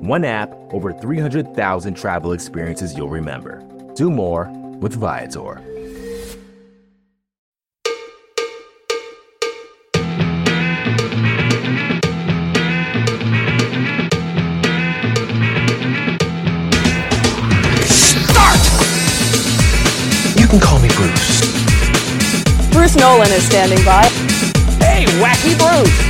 One app, over 300,000 travel experiences you'll remember. Do more with Viator. Start! You can call me Bruce. Bruce Nolan is standing by. Hey, Wacky Bruce!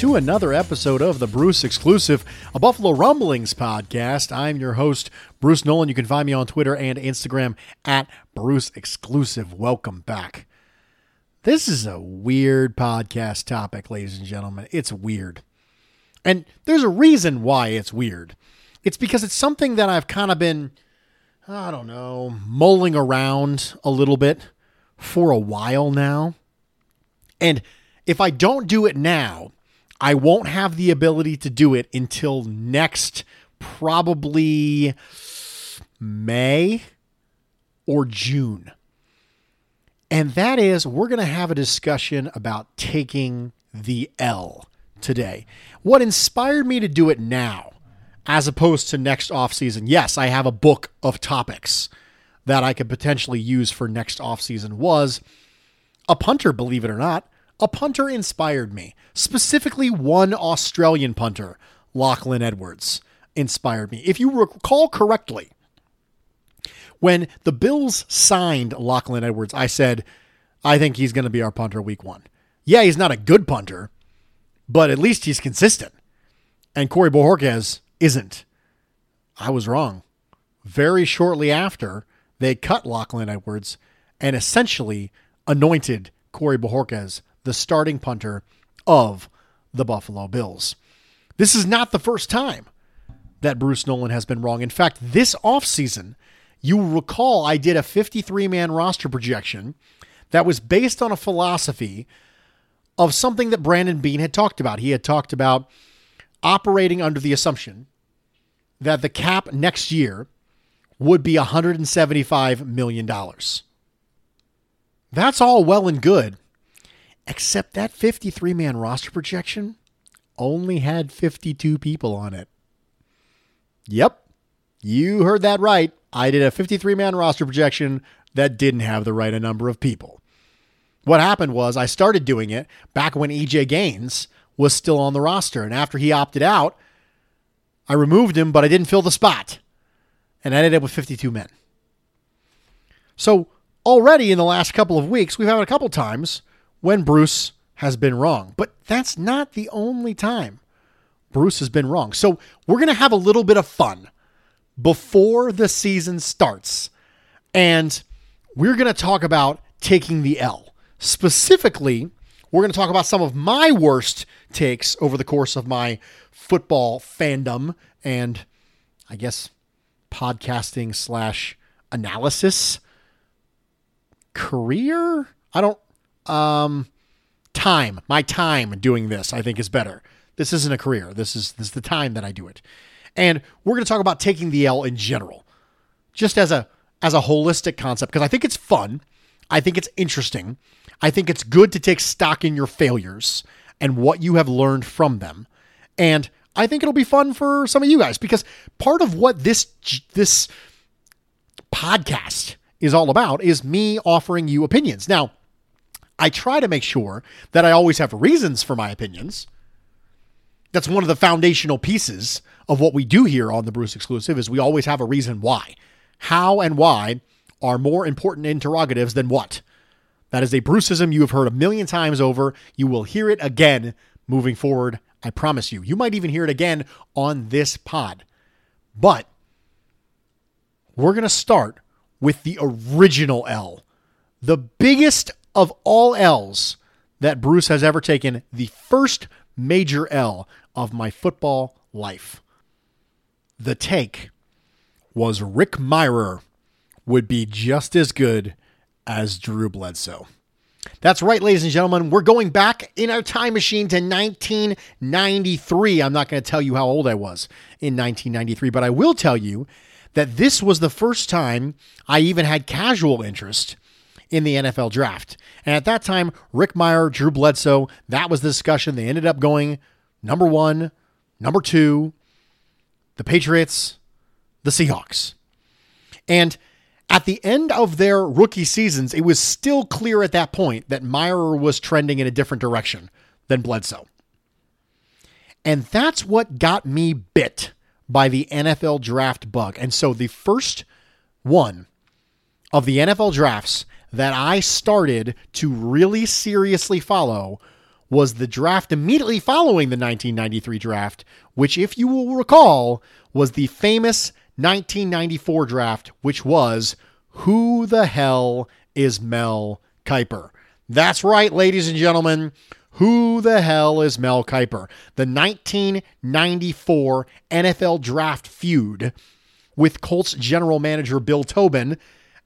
to another episode of the Bruce Exclusive, a Buffalo Rumblings podcast. I'm your host, Bruce Nolan. You can find me on Twitter and Instagram at Bruce Exclusive. Welcome back. This is a weird podcast topic, ladies and gentlemen. It's weird. And there's a reason why it's weird. It's because it's something that I've kind of been I don't know, mulling around a little bit for a while now. And if I don't do it now, I won't have the ability to do it until next, probably May or June. And that is, we're going to have a discussion about taking the L today. What inspired me to do it now as opposed to next offseason. Yes, I have a book of topics that I could potentially use for next offseason was a punter, believe it or not. A punter inspired me. Specifically, one Australian punter, Lachlan Edwards, inspired me. If you recall correctly, when the Bills signed Lachlan Edwards, I said, I think he's going to be our punter week one. Yeah, he's not a good punter, but at least he's consistent. And Corey Bojorquez isn't. I was wrong. Very shortly after, they cut Lachlan Edwards and essentially anointed Corey Bojorquez the starting punter of the Buffalo Bills. This is not the first time that Bruce Nolan has been wrong. In fact, this offseason, you recall I did a 53 man roster projection that was based on a philosophy of something that Brandon Beane had talked about. He had talked about operating under the assumption that the cap next year would be $175 million. That's all well and good, except that 53 man roster projection only had 52 people on it. Yep, you heard that right. I did a 53 man roster projection that didn't have the right number of people. What happened was I started doing it back when EJ Gaines was still on the roster. And after he opted out, I removed him, but I didn't fill the spot. And I ended up with 52 men. So already in the last couple of weeks, we've had a couple times when Bruce has been wrong. But that's not the only time Bruce has been wrong. So we're going to have a little bit of fun before the season starts. And we're going to talk about taking the L. Specifically, we're going to talk about some of my worst takes over the course of my football fandom and I guess podcasting slash analysis career. I don't, um, time, my time doing this, I think is better. This isn't a career. This is, this is the time that I do it. And we're going to talk about taking the L in general, just as a, as a holistic concept, because I think it's fun. I think it's interesting. I think it's good to take stock in your failures and what you have learned from them. And I think it'll be fun for some of you guys because part of what this this podcast is all about is me offering you opinions. Now, I try to make sure that I always have reasons for my opinions. That's one of the foundational pieces of what we do here on the Bruce exclusive is we always have a reason why. How and why are more important interrogatives than what. That is a Bruceism you have heard a million times over. You will hear it again moving forward. I promise you. You might even hear it again on this pod. But we're going to start with the original L, the biggest of all L's that Bruce has ever taken, the first major L of my football life. The take was Rick Mirer would be just as good as Drew Bledsoe. That's right, ladies and gentlemen. We're going back in our time machine to 1993. I'm not going to tell you how old I was in 1993, but I will tell you that this was the first time I even had casual interest in the NFL draft. And at that time, Rick Mirer, Drew Bledsoe, that was the discussion. They ended up going number one, number two, the Patriots, the Seahawks. And at the end of their rookie seasons, it was still clear at that point that Mirer was trending in a different direction than Bledsoe. And that's what got me bit by the NFL draft bug. And so the first one of the NFL drafts that I started to really seriously follow was the draft immediately following the 1993 draft, which, if you will recall, was the famous 1994 draft, which was Who the Hell is Mel Kiper? That's right, ladies and gentlemen. Who the hell is Mel Kiper? The 1994 NFL draft feud with Colts general manager Bill Tobin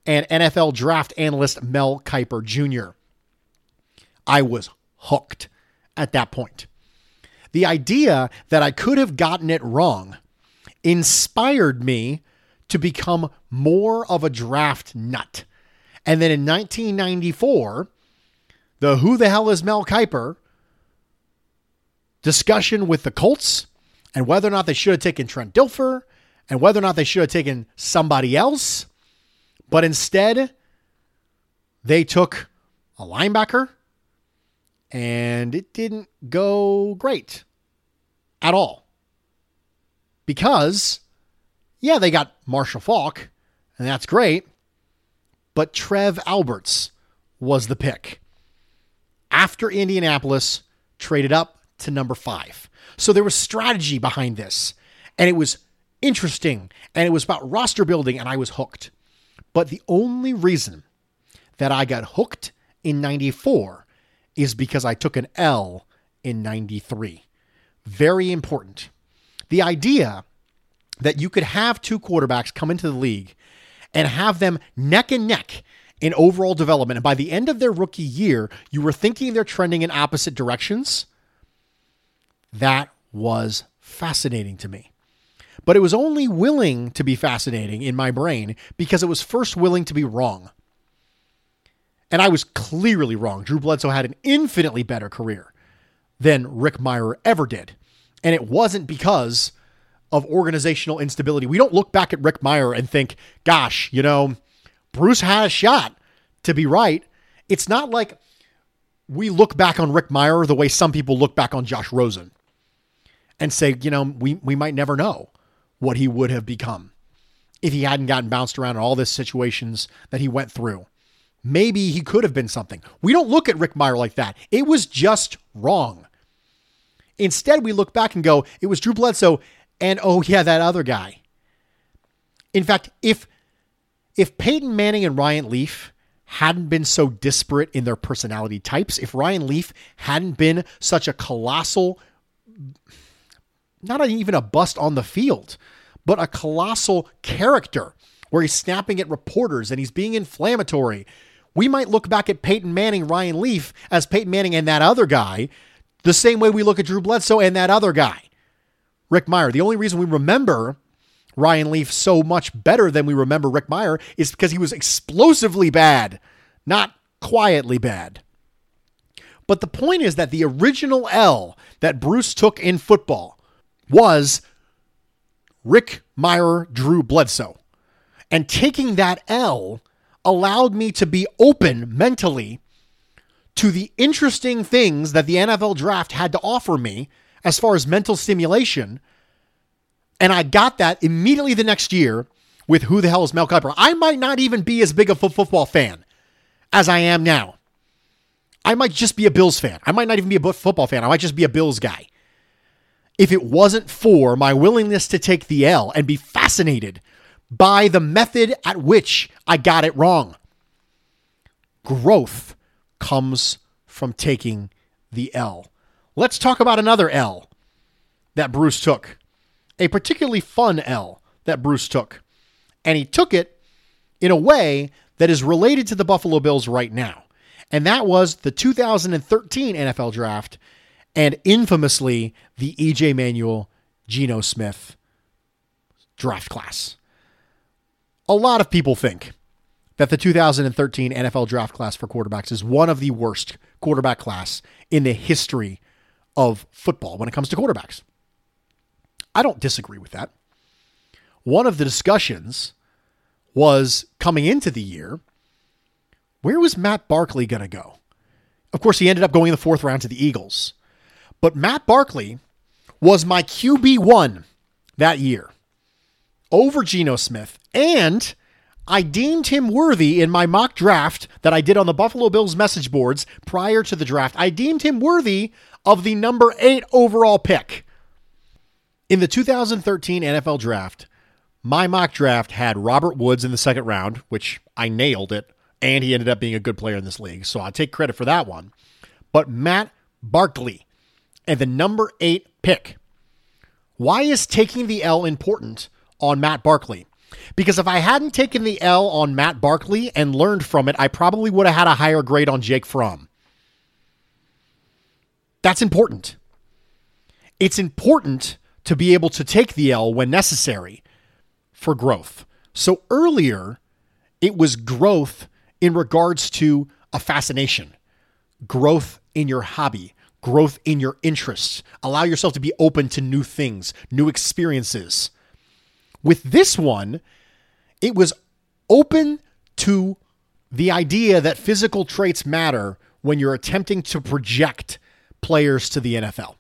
and NFL draft analyst Mel Kiper Jr. I was hooked at that point. The idea that I could have gotten it wrong inspired me to become more of a draft nut. And then in 1994, the Who the Hell is Mel Kiper discussion with the Colts and whether or not they should have taken Trent Dilfer and whether or not they should have taken somebody else. But instead, they took a linebacker and it didn't go great at all. Because, yeah, they got Marshall Faulk, and that's great, but Trev Alberts was the pick. After Indianapolis traded up to number five. So there was strategy behind this, and it was interesting, and it was about roster building, and I was hooked. But the only reason that I got hooked in 94 is because I took an L in 93. Very important. The idea that you could have two quarterbacks come into the league and have them neck and neck in overall development. And by the end of their rookie year, you were thinking they're trending in opposite directions. That was fascinating to me. But it was only willing to be fascinating in my brain because it was first willing to be wrong. And I was clearly wrong. Drew Bledsoe had an infinitely better career than Rick Mirer ever did. And it wasn't because of organizational instability. We don't look back at Rick Mirer and think, gosh, you know, Bruce had a shot to be right. It's not like we look back on Rick Mirer the way some people look back on Josh Rosen and say, you know, we, we might never know what he would have become if he hadn't gotten bounced around in all the situations that he went through. Maybe he could have been something. We don't look at Rick Mirer like that. It was just wrong. Instead, we look back and go, it was Drew Bledsoe and oh yeah, that other guy. In fact, if if Peyton Manning and Ryan Leaf hadn't been so disparate in their personality types, if Ryan Leaf hadn't been such a colossal not even a bust on the field, but a colossal character where he's snapping at reporters and he's being inflammatory. We might look back at Peyton Manning, Ryan Leaf as Peyton Manning and that other guy, the same way we look at Drew Bledsoe and that other guy, Rick Mirer. The only reason we remember Ryan Leaf so much better than we remember Rick Mirer is because he was explosively bad, not quietly bad. But the point is that the original L that Bruce took in football was Rick Mirer, Drew Bledsoe. And taking that L allowed me to be open mentally to the interesting things that the NFL draft had to offer me as far as mental stimulation. And I got that immediately the next year with Who the Hell is Mel Kiper? I might not even be as big a football fan as I am now. I might just be a Bills fan. I might not even be a football fan. I might just be a Bills guy. If it wasn't for my willingness to take the L and be fascinated by the method at which I got it wrong, growth comes from taking the L. Let's talk about another L that Bruce took, a particularly fun L that Bruce took. And he took it in a way that is related to the Buffalo Bills right now. And that was the 2013 NFL draft and infamously the EJ Manuel Geno Smith draft class. A lot of people think that the 2013 NFL draft class for quarterbacks is one of the worst quarterback class in the history of football when it comes to quarterbacks. I don't disagree with that. One of the discussions was coming into the year where was Matt Barkley going to go? Of course, he ended up going in the fourth round to the Eagles. But Matt Barkley was my QB1 that year over Geno Smith. And I deemed him worthy in my mock draft that I did on the Buffalo Bills message boards prior to the draft. I deemed him worthy of the number eight overall pick. In the 2013 NFL draft, my mock draft had Robert Woods in the second round, which I nailed it and he ended up being a good player in this league. So I take credit for that one. But Matt Barkley and the number eight pick. Why is taking the L important on Matt Barkley? Because if I hadn't taken the L on Matt Barkley and learned from it, I probably would have had a higher grade on Jake Fromm. That's important. It's important to be able to take the L when necessary for growth. So earlier, it was growth in regards to a fascination, growth in your hobby, growth in your interests. Allow yourself to be open to new things, new experiences. With this one, it was open to the idea that physical traits matter when you're attempting to project players to the NFL.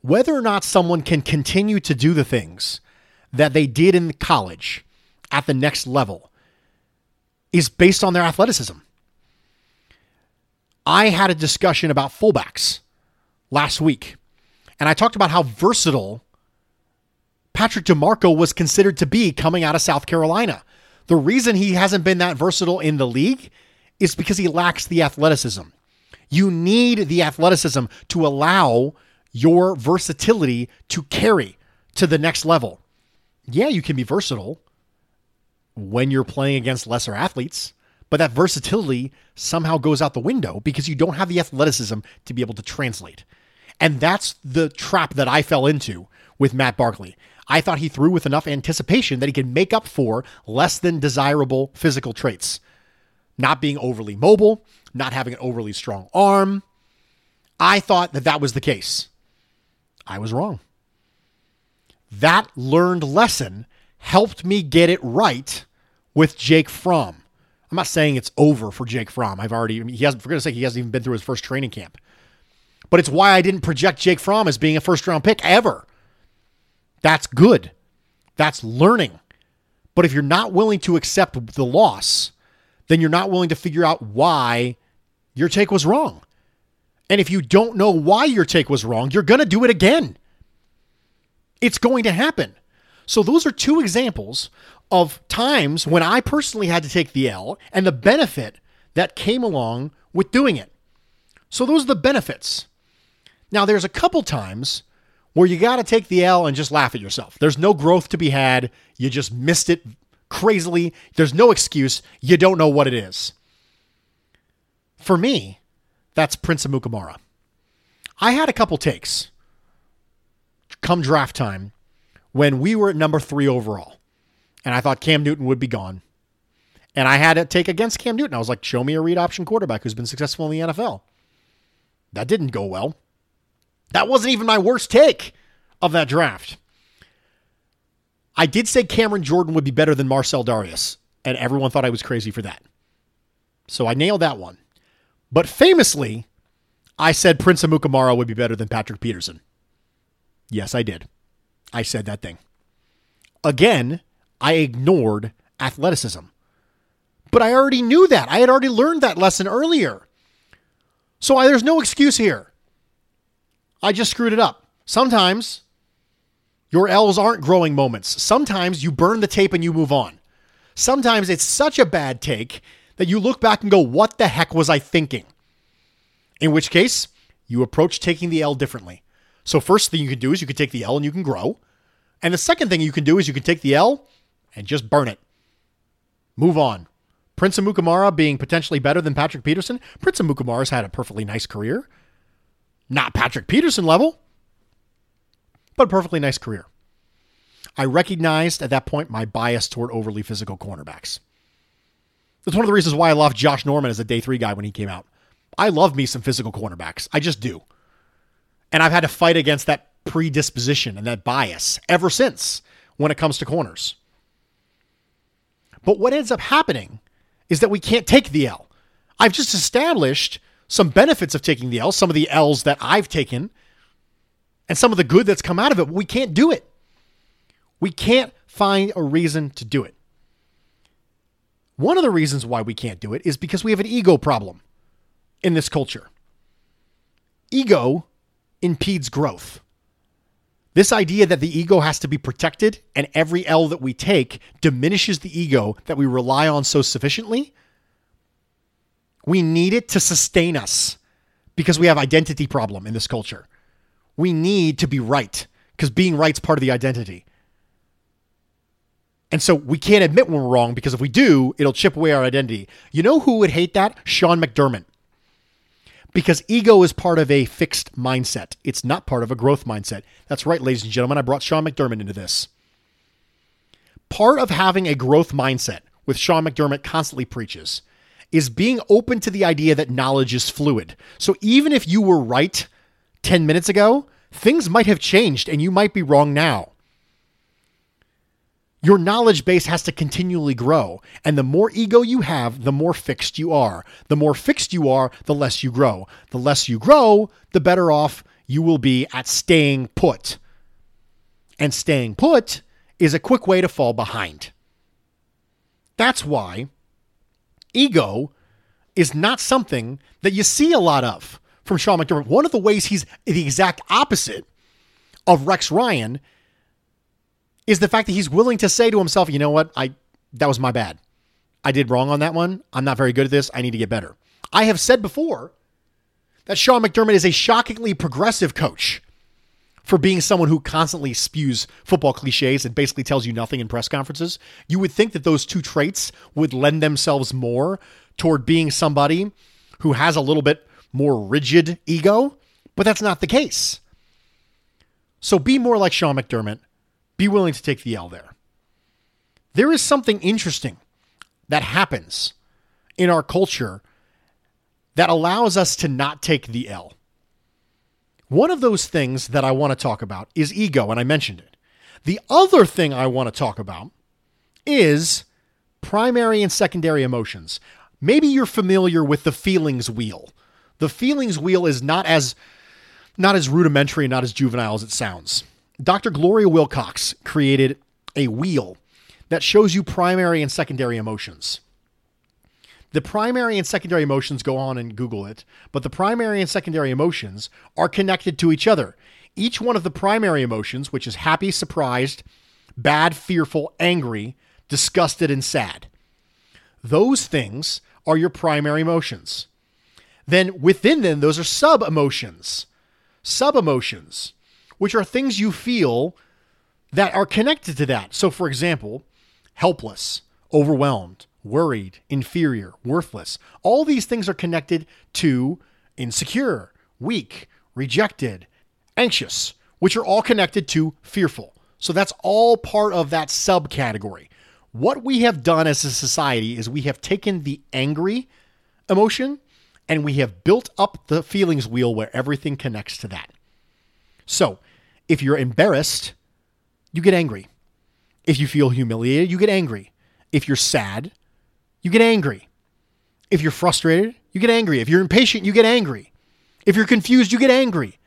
Whether or not someone can continue to do the things that they did in college at the next level is based on their athleticism. I had a discussion about fullbacks last week, and I talked about how versatile Patrick DiMarco was considered to be coming out of South Carolina. The reason he hasn't been that versatile in the league is because he lacks the athleticism. You need the athleticism to allow your versatility to carry to the next level. Yeah, you can be versatile, when you're playing against lesser athletes. But that versatility somehow goes out the window because you don't have the athleticism to be able to translate. And that's the trap that I fell into with Matt Barkley. I thought he threw with enough anticipation that he could make up for less than desirable physical traits. Not being overly mobile, not having an overly strong arm. I thought that that was the case. I was wrong. That learned lesson helped me get it right with Jake Fromm. I'm not saying it's over for Jake Fromm. I've already, he hasn't, for goodness sake, he hasn't even been through his first training camp. But it's why I didn't project Jake Fromm as being a first round pick ever. That's good. That's learning. But if you're not willing to accept the loss, then you're not willing to figure out why your take was wrong. And if you don't know why your take was wrong, you're going to do it again. It's going to happen. So, those are two examples of times when I personally had to take the L and the benefit that came along with doing it. So those are the benefits. Now, there's a couple times where you got to take the L and just laugh at yourself. There's no growth to be had. You just missed it crazily. There's no excuse. You don't know what it is. For me, that's Prince Amukamara. I had a couple takes come draft time when we were at number three overall and I thought Cam Newton would be gone. And I had to take against Cam Newton. I was like, show me a read option quarterback who's been successful in the NFL. That didn't go well. That wasn't even my worst take of that draft. I did say Cameron Jordan would be better than Marcell Dareus, and everyone thought I was crazy for that. So I nailed that one. But famously, I said Prince Amukamara would be better than Patrick Peterson. Yes, I did. I said that thing. Again, I ignored athleticism. But I already knew that. I had already learned that lesson earlier. So I, there's no excuse here. I just screwed it up. Sometimes your L's aren't growing moments. Sometimes you burn the tape and you move on. Sometimes it's such a bad take that you look back and go, What the heck was I thinking? In which case, you approach taking the L differently. So, first thing you can do is you can take the L and you can grow. And the second thing you can do is you can take the L and just burn it. Move on. Prince Amukamara being potentially better than Patrick Peterson. Prince of Amukamara's had a perfectly nice career. Not Patrick Peterson level, but a perfectly nice career. I recognized at that point my bias toward overly physical cornerbacks. That's one of the reasons why I loved Josh Norman as a day three guy when he came out. I love me some physical cornerbacks. I just do. And I've had to fight against that predisposition and that bias ever since when it comes to corners. But what ends up happening is that we can't take the L. I've just established some benefits of taking the L, some of the L's that I've taken, and some of the good that's come out of it. We can't do it. We can't find a reason to do it. One of the reasons why we can't do it is because we have an ego problem in this culture. Ego impedes growth. This idea that the ego has to be protected and every L that we take diminishes the ego that we rely on so sufficiently. We need it to sustain us because we have identity problem in this culture. We need to be right because being right's part of the identity. And so we can't admit when we're wrong because if we do, it'll chip away our identity. You know who would hate that? Sean McDermott because ego is part of a fixed mindset. It's not part of a growth mindset. That's right, ladies and gentlemen. I brought Sean McDermott into this. Part of having a growth mindset, which Sean McDermott constantly preaches, is being open to the idea that knowledge is fluid. So even if you were right 10 minutes ago, things might have changed and you might be wrong now. Your knowledge base has to continually grow. And the more ego you have, the more fixed you are. The more fixed you are, the less you grow. The less you grow, the better off you will be at staying put. And staying put is a quick way to fall behind. That's why ego is not something that you see a lot of from Sean McDermott. One of the ways he's the exact opposite of Rex Ryan is the fact that he's willing to say to himself, you know what, I that was my bad. I did wrong on that one. I'm not very good at this. I need to get better. I have said before that Sean McDermott is a shockingly progressive coach for being someone who constantly spews football cliches and basically tells you nothing in press conferences. You would think that those two traits would lend themselves more toward being somebody who has a little bit more rigid ego, but that's not the case. So be more like Sean McDermott be willing to take the L there. There is something interesting that happens in our culture that allows us to not take the L. One of those things that I want to talk about is ego, and I mentioned it. The other thing I want to talk about is primary and secondary emotions. Maybe you're familiar with the feelings wheel. The feelings wheel is not as not as rudimentary and not as juvenile as it sounds. Dr. Gloria Willcox created a wheel that shows you primary and secondary emotions. The primary and secondary emotions go on and Google it, but the primary and secondary emotions are connected to each other. Each one of the primary emotions, which is happy, surprised, bad, fearful, angry, disgusted, and sad, those things are your primary emotions. Then within them, those are sub emotions. Sub emotions which are things you feel that are connected to that. So, for example, helpless, overwhelmed, worried, inferior, worthless. All these things are connected to insecure, weak, rejected, anxious, which are all connected to fearful. So that's all part of that subcategory. What we have done as a society is we have taken the angry emotion and we have built up the feelings wheel where everything connects to that. So if you're embarrassed, you get angry. If you feel humiliated, you get angry. If you're sad, you get angry. If you're frustrated, you get angry. If you're impatient, you get angry. If you're confused, you get angry.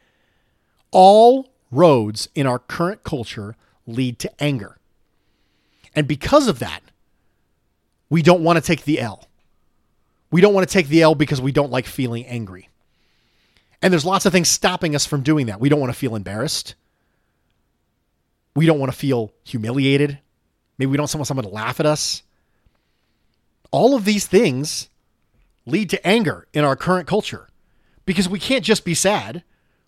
All roads in our current culture lead to anger. And because of that, we don't want to take the L. We don't want to take the L because we don't like feeling angry. And there's lots of things stopping us from doing that. We don't want to feel embarrassed. We don't want to feel humiliated. Maybe we don't want someone to laugh at us. All of these things lead to anger in our current culture because we can't just be sad.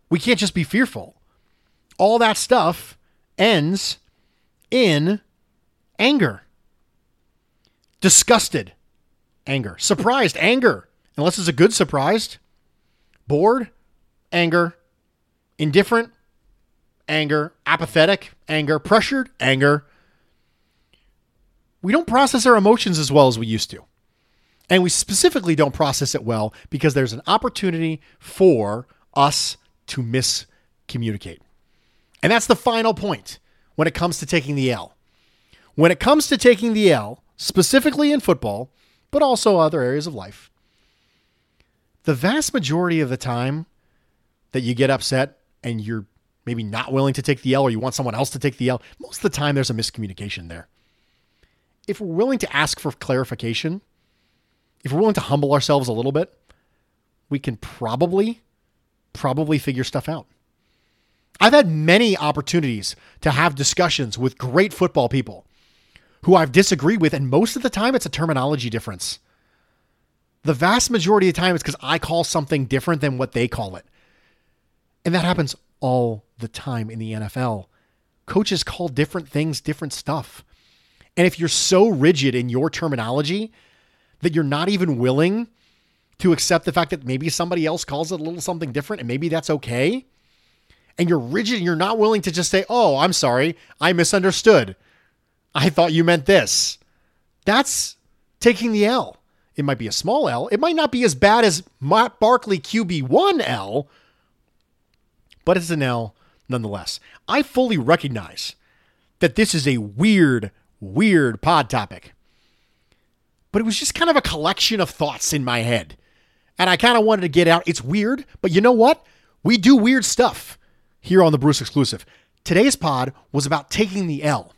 We can't just be fearful. All that stuff ends in anger, disgusted anger, surprised anger, unless it's a good surprised, bored anger, indifferent anger, apathetic anger, pressured anger. We don't process our emotions as well as we used to. And we specifically don't process it well because there's an opportunity for us to miscommunicate. And that's the final point when it comes to taking the L. When it comes to taking the L, specifically in football, but also other areas of life, the vast majority of the time that you get upset and you're maybe not willing to take the L or you want someone else to take the L, most of the time there's a miscommunication there. If we're willing to ask for clarification, if we're willing to humble ourselves a little bit, we can probably, probably figure stuff out. I've had many opportunities to have discussions with great football people who I've disagreed with, and most of the time it's a terminology difference. The vast majority of the time it's because I call something different than what they call it. And that happens all the time in the NFL. Coaches call different things different stuff. And if you're so rigid in your terminology that you're not even willing to accept the fact that maybe somebody else calls it a little something different and maybe that's okay, and you're rigid and you're not willing to just say, oh, I'm sorry, I misunderstood. I thought you meant this. That's taking the L. It might be a small L. It might not be as bad as Matt Barkley QB1L, but it's an L nonetheless. I fully recognize that this is a weird, weird pod topic, but it was just kind of a collection of thoughts in my head. And I kind of wanted to get out. It's weird, but you know what? We do weird stuff here on the Bruce exclusive. Today's pod was about taking the L.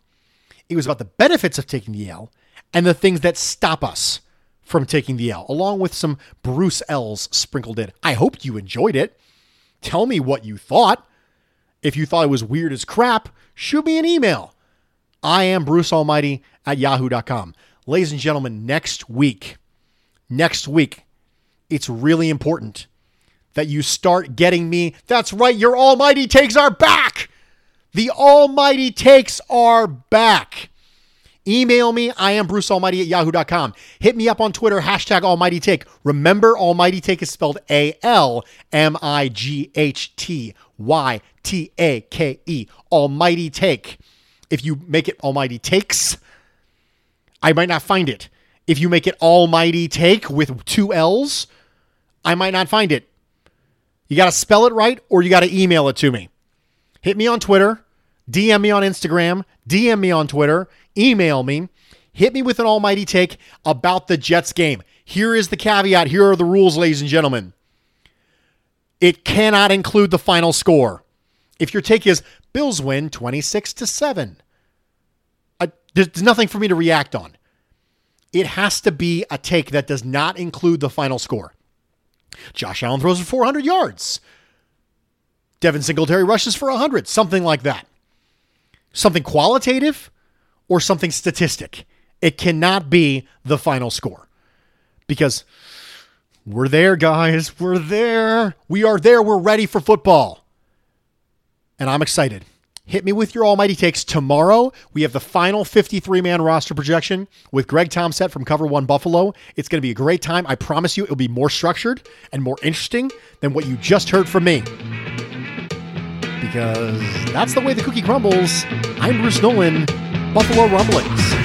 It was about the benefits of taking the L and the things that stop us from taking the L, along with some Bruce L's sprinkled in. I hope you enjoyed it. Tell me what you thought. If you thought it was weird as crap, shoot me an email. I am Bruce Almighty at yahoo.com. Ladies and gentlemen, next week, next week, it's really important that you start getting me. That's right, your almighty takes are back. The almighty takes are back. Email me. I am Bruce Almighty at yahoo.com. Hit me up on Twitter, hashtag Almighty Take. Remember, Almighty Take is spelled A L M I G H T Y T A K E. Almighty Take. If you make it Almighty Takes, I might not find it. If you make it Almighty Take with two L's, I might not find it. You got to spell it right or you got to email it to me. Hit me on Twitter, DM me on Instagram, DM me on Twitter, email me, hit me with an almighty take about the Jets game. Here is the caveat. Here are the rules, ladies and gentlemen. It cannot include the final score. If your take is Bills win 26 to 7, uh, there's nothing for me to react on. It has to be a take that does not include the final score. Josh Allen throws for 400 yards. Devin Singletary rushes for 100, something like that. Something qualitative or something statistic. It cannot be the final score because we're there, guys. We're there. We are there. We're ready for football. And I'm excited. Hit me with your almighty takes tomorrow. We have the final 53 man roster projection with Greg Tomset from Cover One Buffalo. It's going to be a great time. I promise you, it'll be more structured and more interesting than what you just heard from me. Because that's the way the cookie crumbles. I'm Bruce Nolan, Buffalo Rumblings.